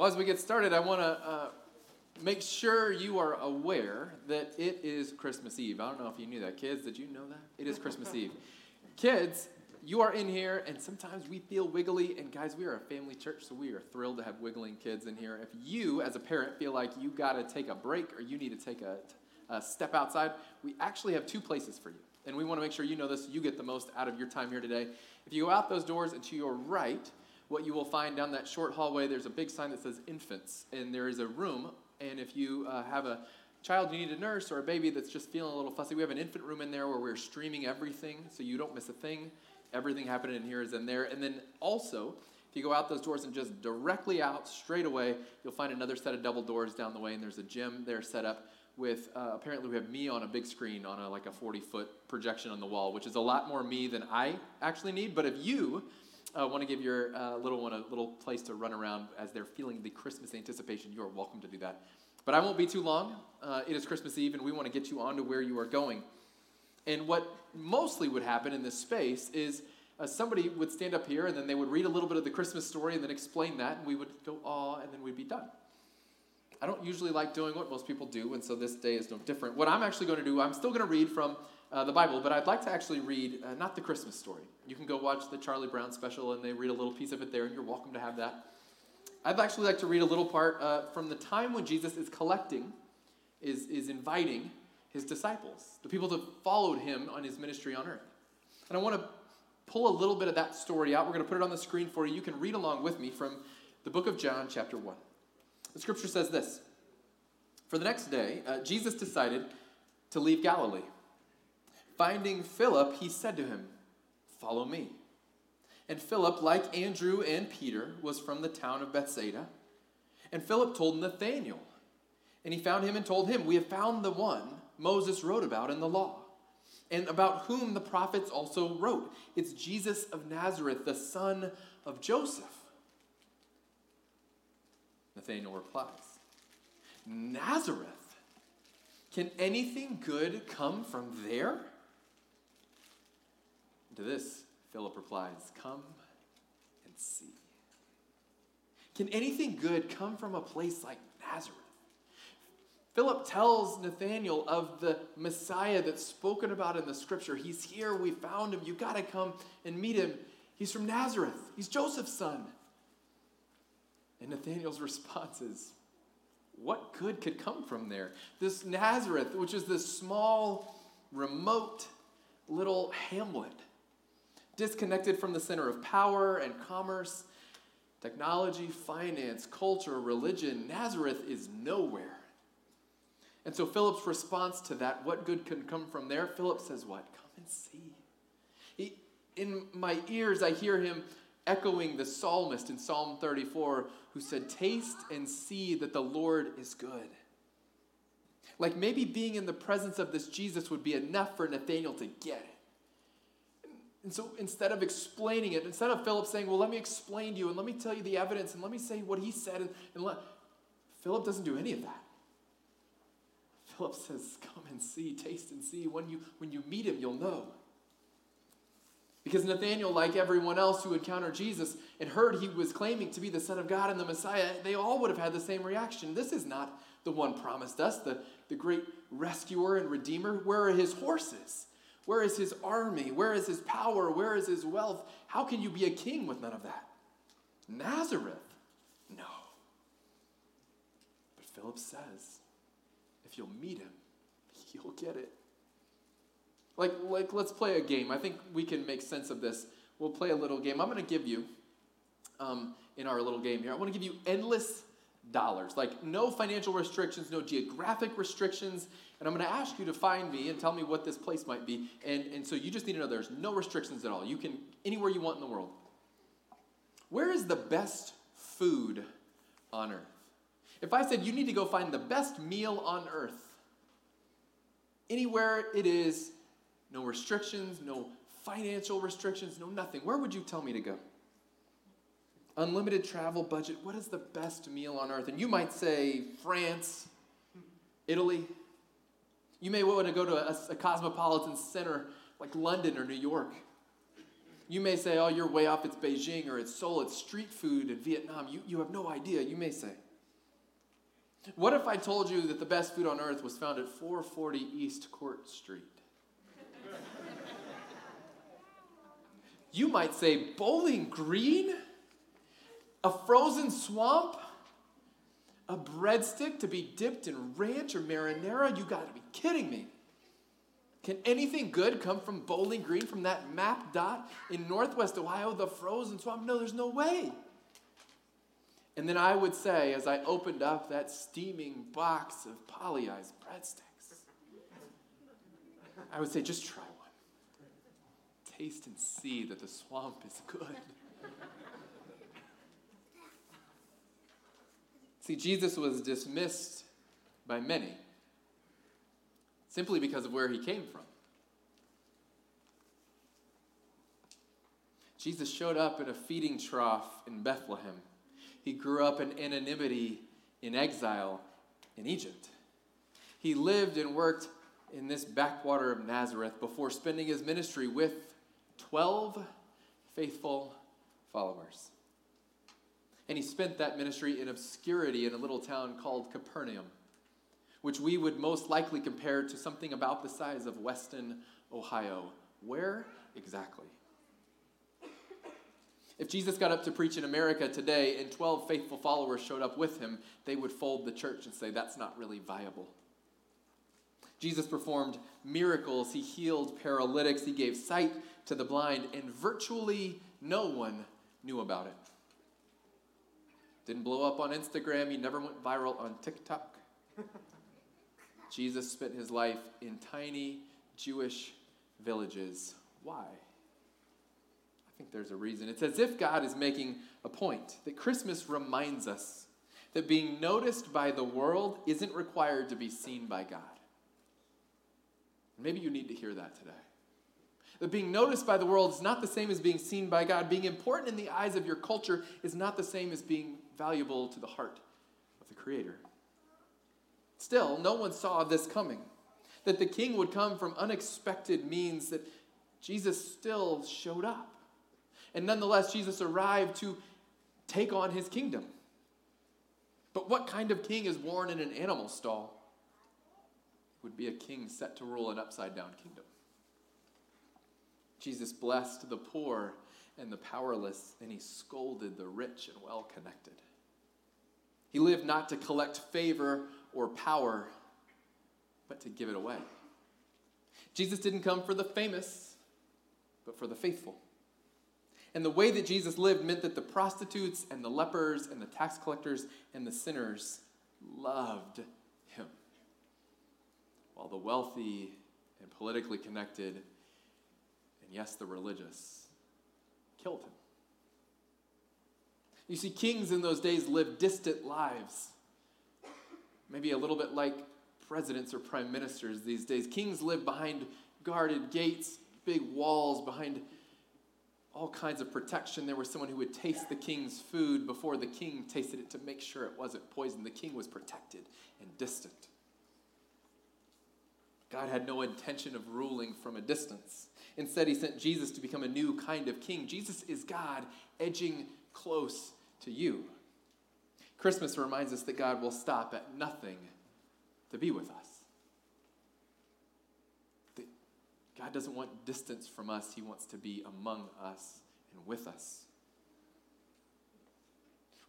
Well, as we get started, I want to uh, make sure you are aware that it is Christmas Eve. I don't know if you knew that. Kids, did you know that? It is Christmas Eve. Kids, you are in here, and sometimes we feel wiggly. And guys, we are a family church, so we are thrilled to have wiggling kids in here. If you, as a parent, feel like you got to take a break or you need to take a, a step outside, we actually have two places for you. And we want to make sure you know this, you get the most out of your time here today. If you go out those doors and to your right, what you will find down that short hallway, there's a big sign that says infants, and there is a room. And if you uh, have a child you need a nurse or a baby that's just feeling a little fussy, we have an infant room in there where we're streaming everything so you don't miss a thing. Everything happening in here is in there. And then also, if you go out those doors and just directly out, straight away, you'll find another set of double doors down the way, and there's a gym there set up with uh, apparently we have me on a big screen on a, like a 40 foot projection on the wall, which is a lot more me than I actually need. But if you uh, want to give your uh, little one a little place to run around as they're feeling the Christmas anticipation, you are welcome to do that. But I won't be too long. Uh, it is Christmas Eve, and we want to get you on to where you are going. And what mostly would happen in this space is uh, somebody would stand up here, and then they would read a little bit of the Christmas story, and then explain that, and we would go, "Aw," and then we'd be done. I don't usually like doing what most people do, and so this day is no different. What I'm actually going to do, I'm still going to read from uh, the Bible, but I'd like to actually read uh, not the Christmas story. You can go watch the Charlie Brown special, and they read a little piece of it there, and you're welcome to have that. I'd actually like to read a little part uh, from the time when Jesus is collecting, is, is inviting his disciples, the people that followed him on his ministry on earth. And I want to pull a little bit of that story out. We're going to put it on the screen for you. You can read along with me from the book of John, chapter 1. The scripture says this For the next day, uh, Jesus decided to leave Galilee. Finding Philip, he said to him, Follow me. And Philip, like Andrew and Peter, was from the town of Bethsaida. And Philip told Nathanael. And he found him and told him, We have found the one Moses wrote about in the law, and about whom the prophets also wrote. It's Jesus of Nazareth, the son of Joseph. Nathanael replies, Nazareth? Can anything good come from there? To this, Philip replies, Come and see. Can anything good come from a place like Nazareth? Philip tells Nathanael of the Messiah that's spoken about in the scripture. He's here, we found him, you got to come and meet him. He's from Nazareth, he's Joseph's son. And Nathanael's response is, What good could come from there? This Nazareth, which is this small, remote little hamlet disconnected from the center of power and commerce, technology, finance, culture, religion. Nazareth is nowhere. And so Philip's response to that, what good can come from there? Philip says, What? Come and see. He, in my ears, I hear him echoing the psalmist in Psalm 34 who said, Taste and see that the Lord is good. Like maybe being in the presence of this Jesus would be enough for Nathanael to get it. And so instead of explaining it, instead of Philip saying, Well, let me explain to you and let me tell you the evidence and let me say what he said, and, and let, Philip doesn't do any of that. Philip says, Come and see, taste and see. When you, when you meet him, you'll know. Because Nathanael, like everyone else who encountered Jesus and heard he was claiming to be the Son of God and the Messiah, they all would have had the same reaction. This is not the one promised us, the, the great rescuer and redeemer. Where are his horses? Where is his army? Where is his power? Where is his wealth? How can you be a king with none of that? Nazareth? No. But Philip says, if you'll meet him, you'll get it. Like, like, let's play a game. I think we can make sense of this. We'll play a little game. I'm going to give you, um, in our little game here, I want to give you endless dollars. Like, no financial restrictions, no geographic restrictions. And I'm going to ask you to find me and tell me what this place might be. And, and so you just need to know there's no restrictions at all. You can, anywhere you want in the world. Where is the best food on earth. If I said you need to go find the best meal on earth, anywhere it is, no restrictions, no financial restrictions, no nothing, where would you tell me to go? Unlimited travel budget, what is the best meal on earth? And you might say France, Italy. You may want to go to a, a cosmopolitan center like London or New York. You may say, oh, you're way off, it's Beijing or it's Seoul, it's street food in Vietnam. You, you have no idea, you may say. What if I told you that the best food on earth was found at 440 East Court Street? you might say, Bowling Green? A frozen swamp? A breadstick to be dipped in ranch or marinara? You gotta be kidding me. Can anything good come from Bowling Green, from that map dot in northwest Ohio, the frozen swamp? No, there's no way. And then I would say, as I opened up that steaming box of Pollyeyes breadsticks, I would say, just try one. Taste and see that the swamp is good. See, Jesus was dismissed by many simply because of where he came from. Jesus showed up in a feeding trough in Bethlehem he grew up in anonymity in exile in Egypt. He lived and worked in this backwater of Nazareth before spending his ministry with 12 faithful followers. And he spent that ministry in obscurity in a little town called Capernaum, which we would most likely compare to something about the size of Weston, Ohio. Where exactly? If Jesus got up to preach in America today and 12 faithful followers showed up with him, they would fold the church and say, that's not really viable. Jesus performed miracles. He healed paralytics. He gave sight to the blind, and virtually no one knew about it. Didn't blow up on Instagram. He never went viral on TikTok. Jesus spent his life in tiny Jewish villages. Why? I think there's a reason. It's as if God is making a point that Christmas reminds us that being noticed by the world isn't required to be seen by God. Maybe you need to hear that today. That being noticed by the world is not the same as being seen by God. Being important in the eyes of your culture is not the same as being valuable to the heart of the Creator. Still, no one saw this coming. That the king would come from unexpected means, that Jesus still showed up. And nonetheless, Jesus arrived to take on his kingdom. But what kind of king is born in an animal stall? It Would be a king set to rule an upside down kingdom. Jesus blessed the poor and the powerless, and he scolded the rich and well connected. He lived not to collect favor or power, but to give it away. Jesus didn't come for the famous, but for the faithful. And the way that Jesus lived meant that the prostitutes and the lepers and the tax collectors and the sinners loved him, while the wealthy and politically connected, and yes, the religious, killed him. You see, kings in those days lived distant lives, maybe a little bit like presidents or prime ministers these days. Kings lived behind guarded gates, big walls, behind all kinds of protection. There was someone who would taste the king's food before the king tasted it to make sure it wasn't poison. The king was protected and distant. God had no intention of ruling from a distance. Instead, he sent Jesus to become a new kind of king. Jesus is God edging close to you. Christmas reminds us that God will stop at nothing to be with us. God doesn't want distance from us, He wants to be among us and with us.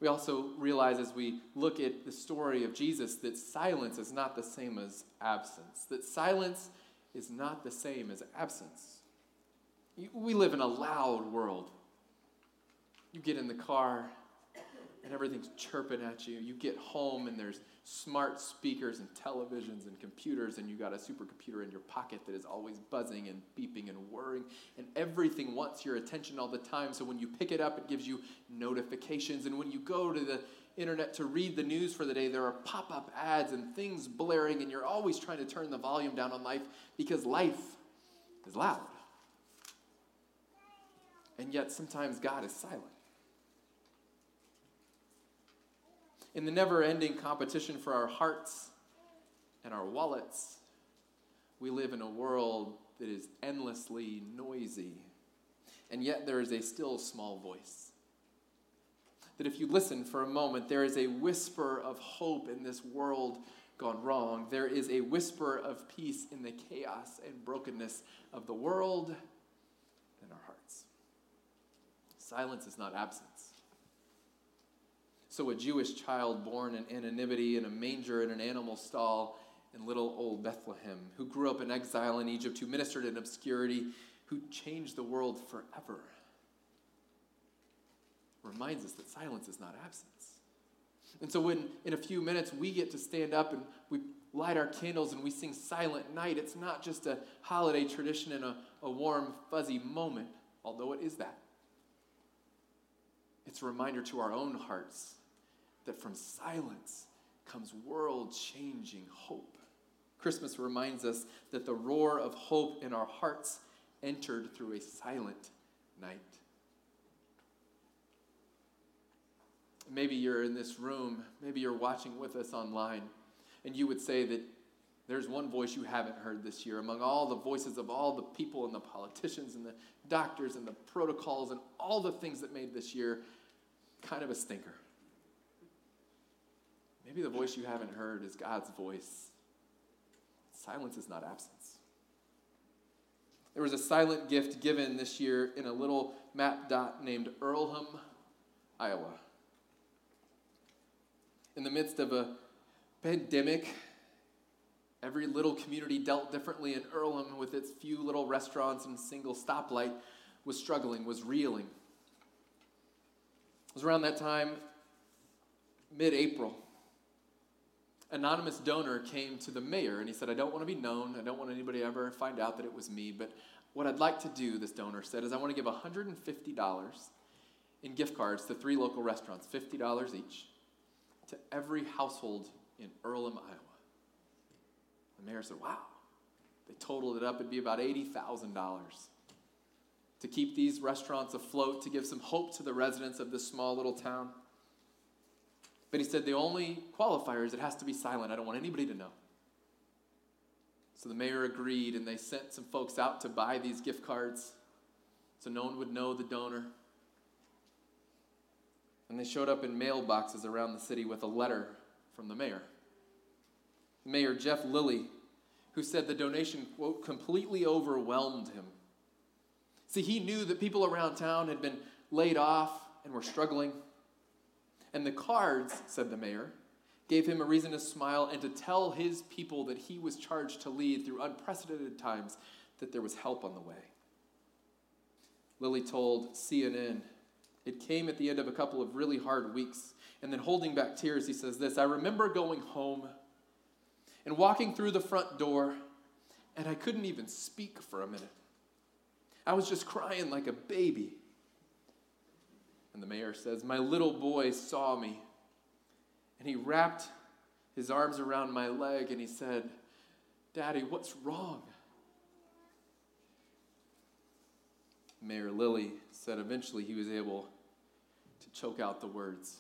We also realize as we look at the story of Jesus that silence is not the same as absence, that silence is not the same as absence. We live in a loud world. You get in the car and everything's chirping at you. You get home and there's smart speakers and televisions and computers, and you got a supercomputer in your pocket that is always buzzing and beeping and whirring, and everything wants your attention all the time. So when you pick it up, it gives you notifications, and when you go to the internet to read the news for the day, there are pop up ads and things blaring, and you're always trying to turn the volume down on life because life is loud. And yet, sometimes God is silent. In the never ending competition for our hearts and our wallets, we live in a world that is endlessly noisy. And yet, there is a still small voice. That if you listen for a moment, there is a whisper of hope in this world gone wrong. There is a whisper of peace in the chaos and brokenness of the world and our hearts. Silence is not absence. So, a Jewish child born in anonymity in a manger in an animal stall in little old Bethlehem, who grew up in exile in Egypt, who ministered in obscurity, who changed the world forever, reminds us that silence is not absence. And so, when in a few minutes we get to stand up and we light our candles and we sing Silent Night, it's not just a holiday tradition and a, a warm, fuzzy moment, although it is that. It's a reminder to our own hearts that from silence comes world changing hope. Christmas reminds us that the roar of hope in our hearts entered through a silent night. Maybe you're in this room, maybe you're watching with us online, and you would say that there's one voice you haven't heard this year among all the voices of all the people and the politicians and the doctors and the protocols and all the things that made this year kind of a stinker. Maybe the voice you haven't heard is God's voice. Silence is not absence. There was a silent gift given this year in a little map dot named Earlham, Iowa. In the midst of a pandemic, every little community dealt differently, and Earlham, with its few little restaurants and single stoplight, was struggling, was reeling. It was around that time, mid April, anonymous donor came to the mayor and he said, I don't want to be known. I don't want anybody to ever find out that it was me. But what I'd like to do, this donor said, is I want to give $150 in gift cards to three local restaurants, $50 each, to every household in Earlham, Iowa. The mayor said, Wow. They totaled it up, it'd be about $80,000 to keep these restaurants afloat, to give some hope to the residents of this small little town. But he said the only qualifier is it has to be silent. I don't want anybody to know. So the mayor agreed, and they sent some folks out to buy these gift cards so no one would know the donor. And they showed up in mailboxes around the city with a letter from the mayor. Mayor Jeff Lilly, who said the donation, quote, completely overwhelmed him. See, he knew that people around town had been laid off and were struggling. And the cards, said the mayor, gave him a reason to smile and to tell his people that he was charged to lead through unprecedented times, that there was help on the way. Lilly told CNN, it came at the end of a couple of really hard weeks. And then holding back tears, he says this I remember going home and walking through the front door, and I couldn't even speak for a minute. I was just crying like a baby. And the mayor says, My little boy saw me, and he wrapped his arms around my leg and he said, Daddy, what's wrong? Mayor Lilly said eventually he was able to choke out the words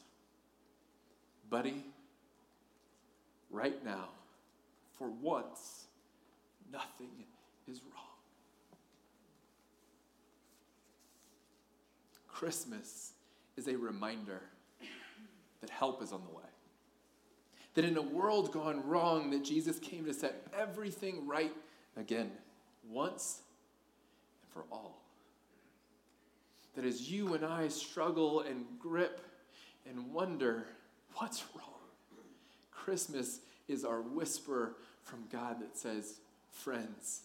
Buddy, right now, for once, nothing is wrong. Christmas is a reminder that help is on the way. That in a world gone wrong, that Jesus came to set everything right again, once and for all. That as you and I struggle and grip and wonder, what's wrong? Christmas is our whisper from God that says, friends,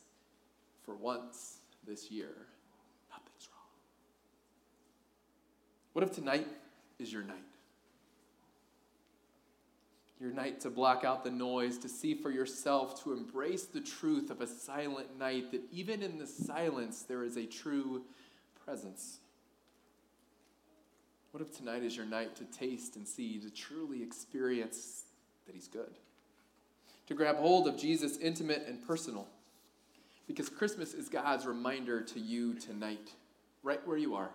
for once this year, nothing's wrong? What if tonight is your night? Your night to block out the noise, to see for yourself, to embrace the truth of a silent night, that even in the silence there is a true presence. What if tonight is your night to taste and see, to truly experience that He's good? To grab hold of Jesus intimate and personal. Because Christmas is God's reminder to you tonight, right where you are.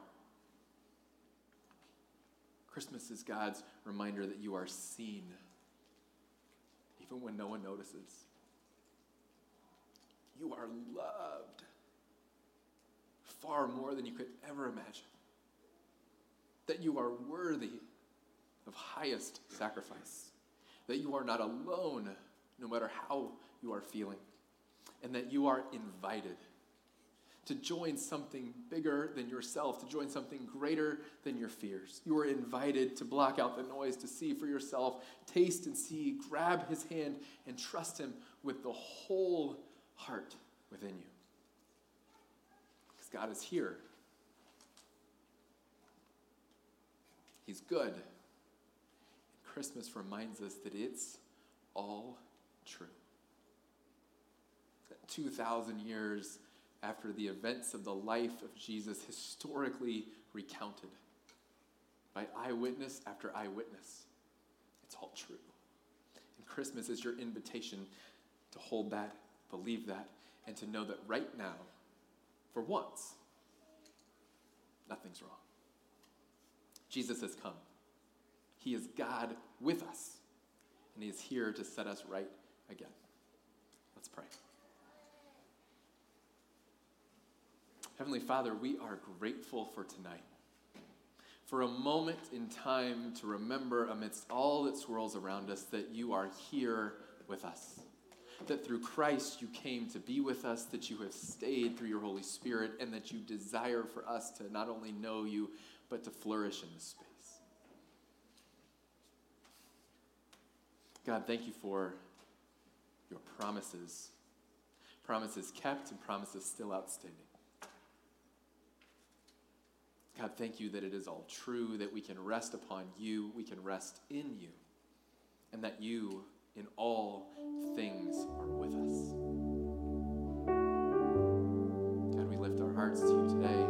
Christmas is God's reminder that you are seen, even when no one notices. You are loved far more than you could ever imagine that you are worthy of highest sacrifice, that you are not alone no matter how you are feeling, and that you are invited to join something bigger than yourself, to join something greater than your fears. You are invited to block out the noise, to see for yourself, taste and see, grab his hand, and trust him with the whole heart within you. Because God is here He's good. And Christmas reminds us that it's all true. 2,000 years after the events of the life of Jesus, historically recounted by eyewitness after eyewitness, it's all true. And Christmas is your invitation to hold that, believe that, and to know that right now, for once, nothing's wrong. Jesus has come. He is God with us, and He is here to set us right again. Let's pray. Heavenly Father, we are grateful for tonight. For a moment in time to remember, amidst all that swirls around us, that you are here with us. That through Christ you came to be with us, that you have stayed through your Holy Spirit, and that you desire for us to not only know you, but to flourish in this space. God, thank you for your promises. Promises kept and promises still outstanding. God, thank you that it is all true, that we can rest upon you, we can rest in you, and that you, in all things, are with us. God, we lift our hearts to you today.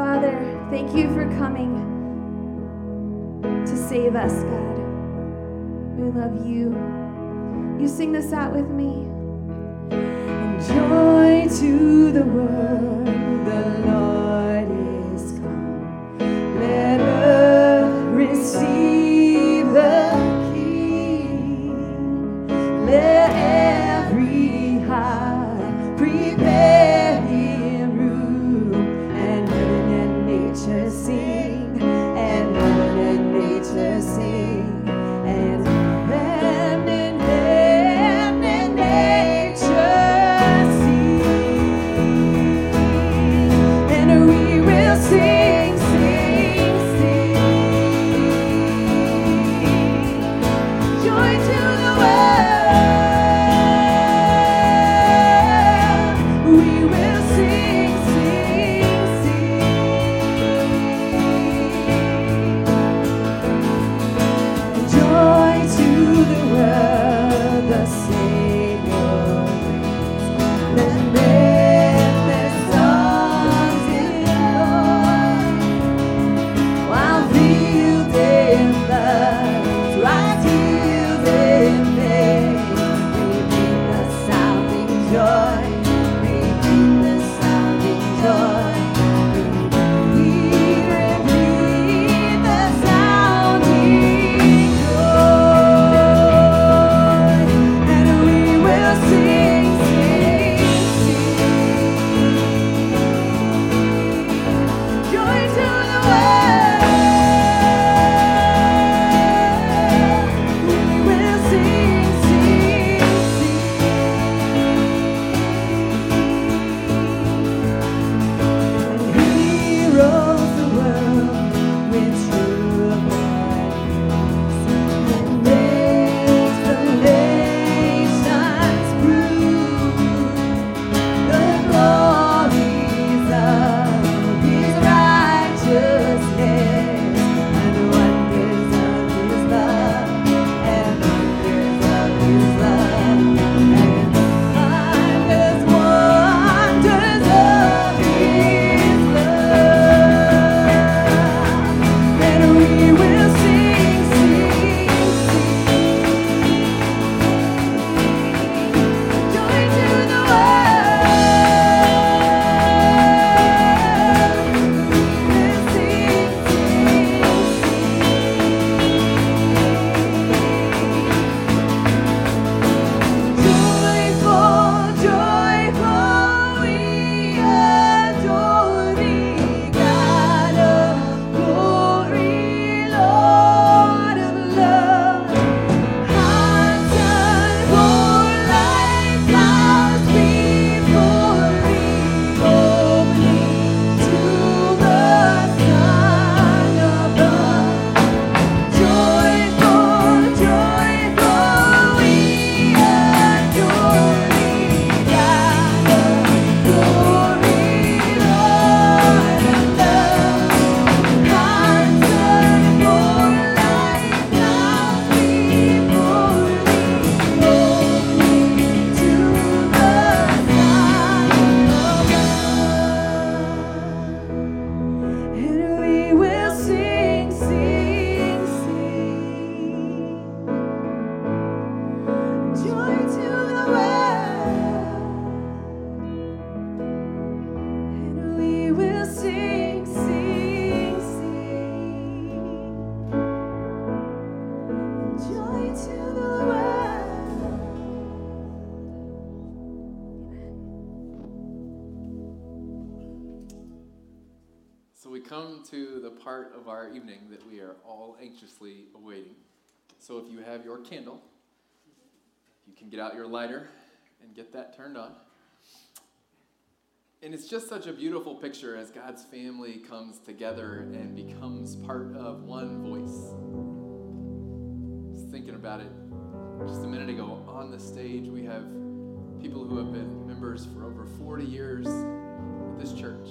Father, thank you for coming to save us, God. We love you. You sing this out with me. And joy to the world, the Lord is come. Let earth receive. All anxiously awaiting. So if you have your candle, you can get out your lighter and get that turned on. And it's just such a beautiful picture as God's family comes together and becomes part of one voice. Just thinking about it just a minute ago on the stage, we have people who have been members for over 40 years at this church,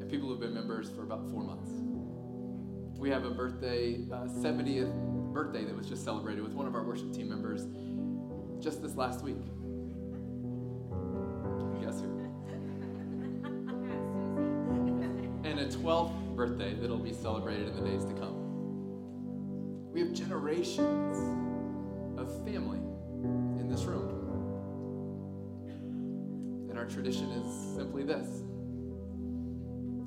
and people who have been members for about four months. We have a birthday, uh, 70th birthday that was just celebrated with one of our worship team members just this last week. Guess who? and a 12th birthday that'll be celebrated in the days to come. We have generations of family in this room. And our tradition is simply this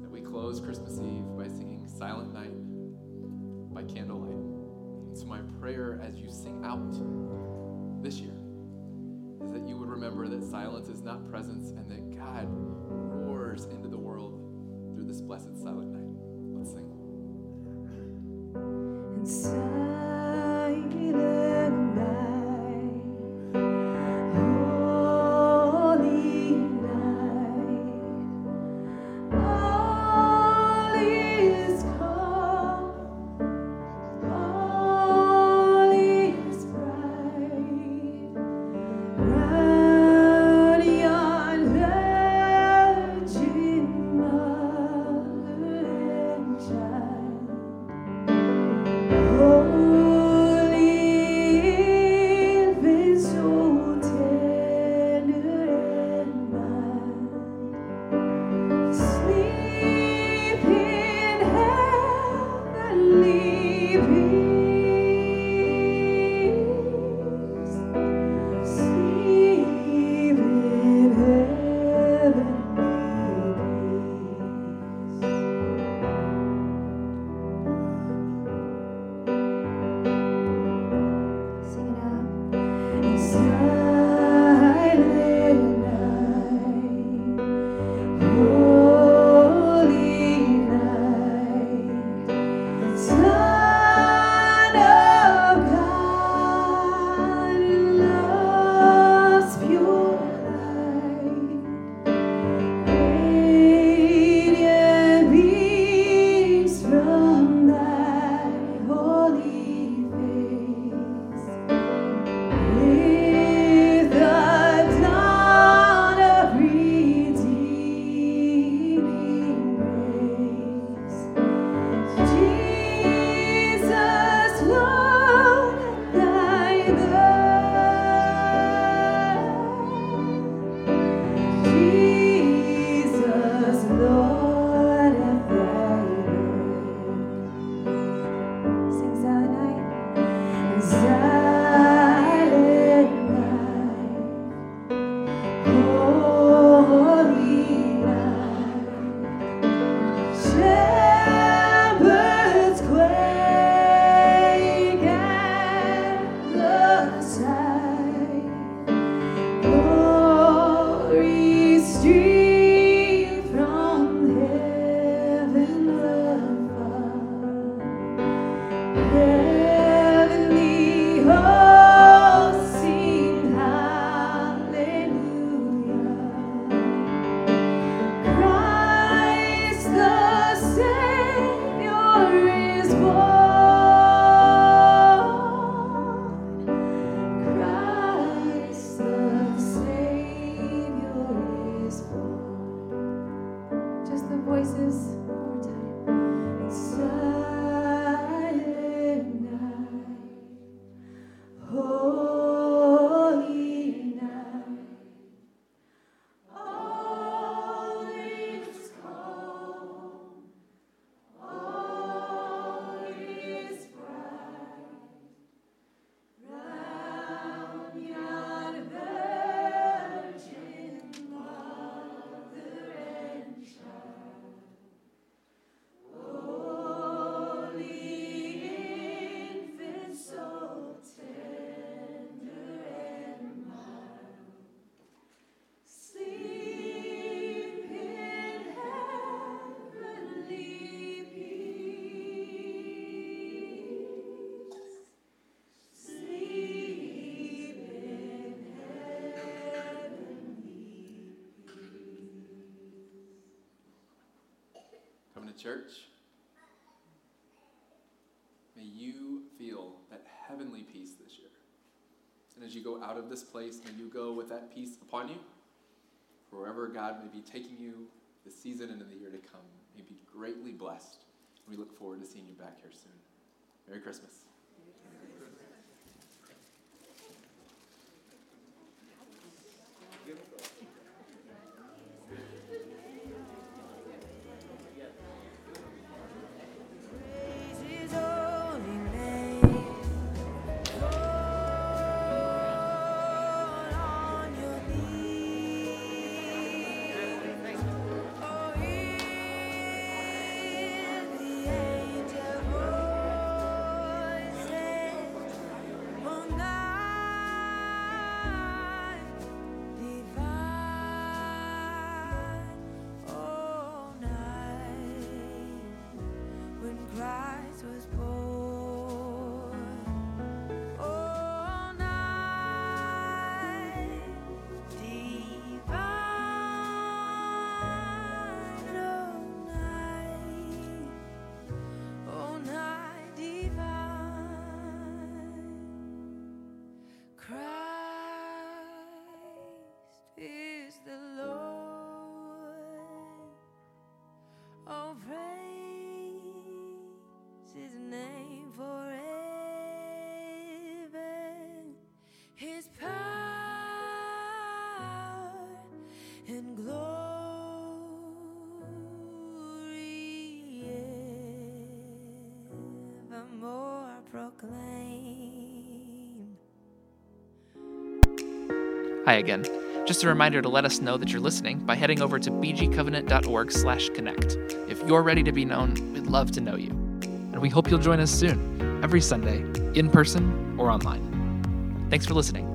that we close Christmas Eve by singing Silent Night candlelight. And so, my prayer as you sing out this year is that you would remember that silence is not presence and that God roars into the world through this blessed silent night. Church, may you feel that heavenly peace this year. And as you go out of this place, may you go with that peace upon you. Wherever God may be taking you this season and in the year to come, may be greatly blessed. We look forward to seeing you back here soon. Merry Christmas. was born. Hi again. Just a reminder to let us know that you're listening by heading over to bgcovenant.org/connect. If you're ready to be known, we'd love to know you. And we hope you'll join us soon, every Sunday, in person or online. Thanks for listening.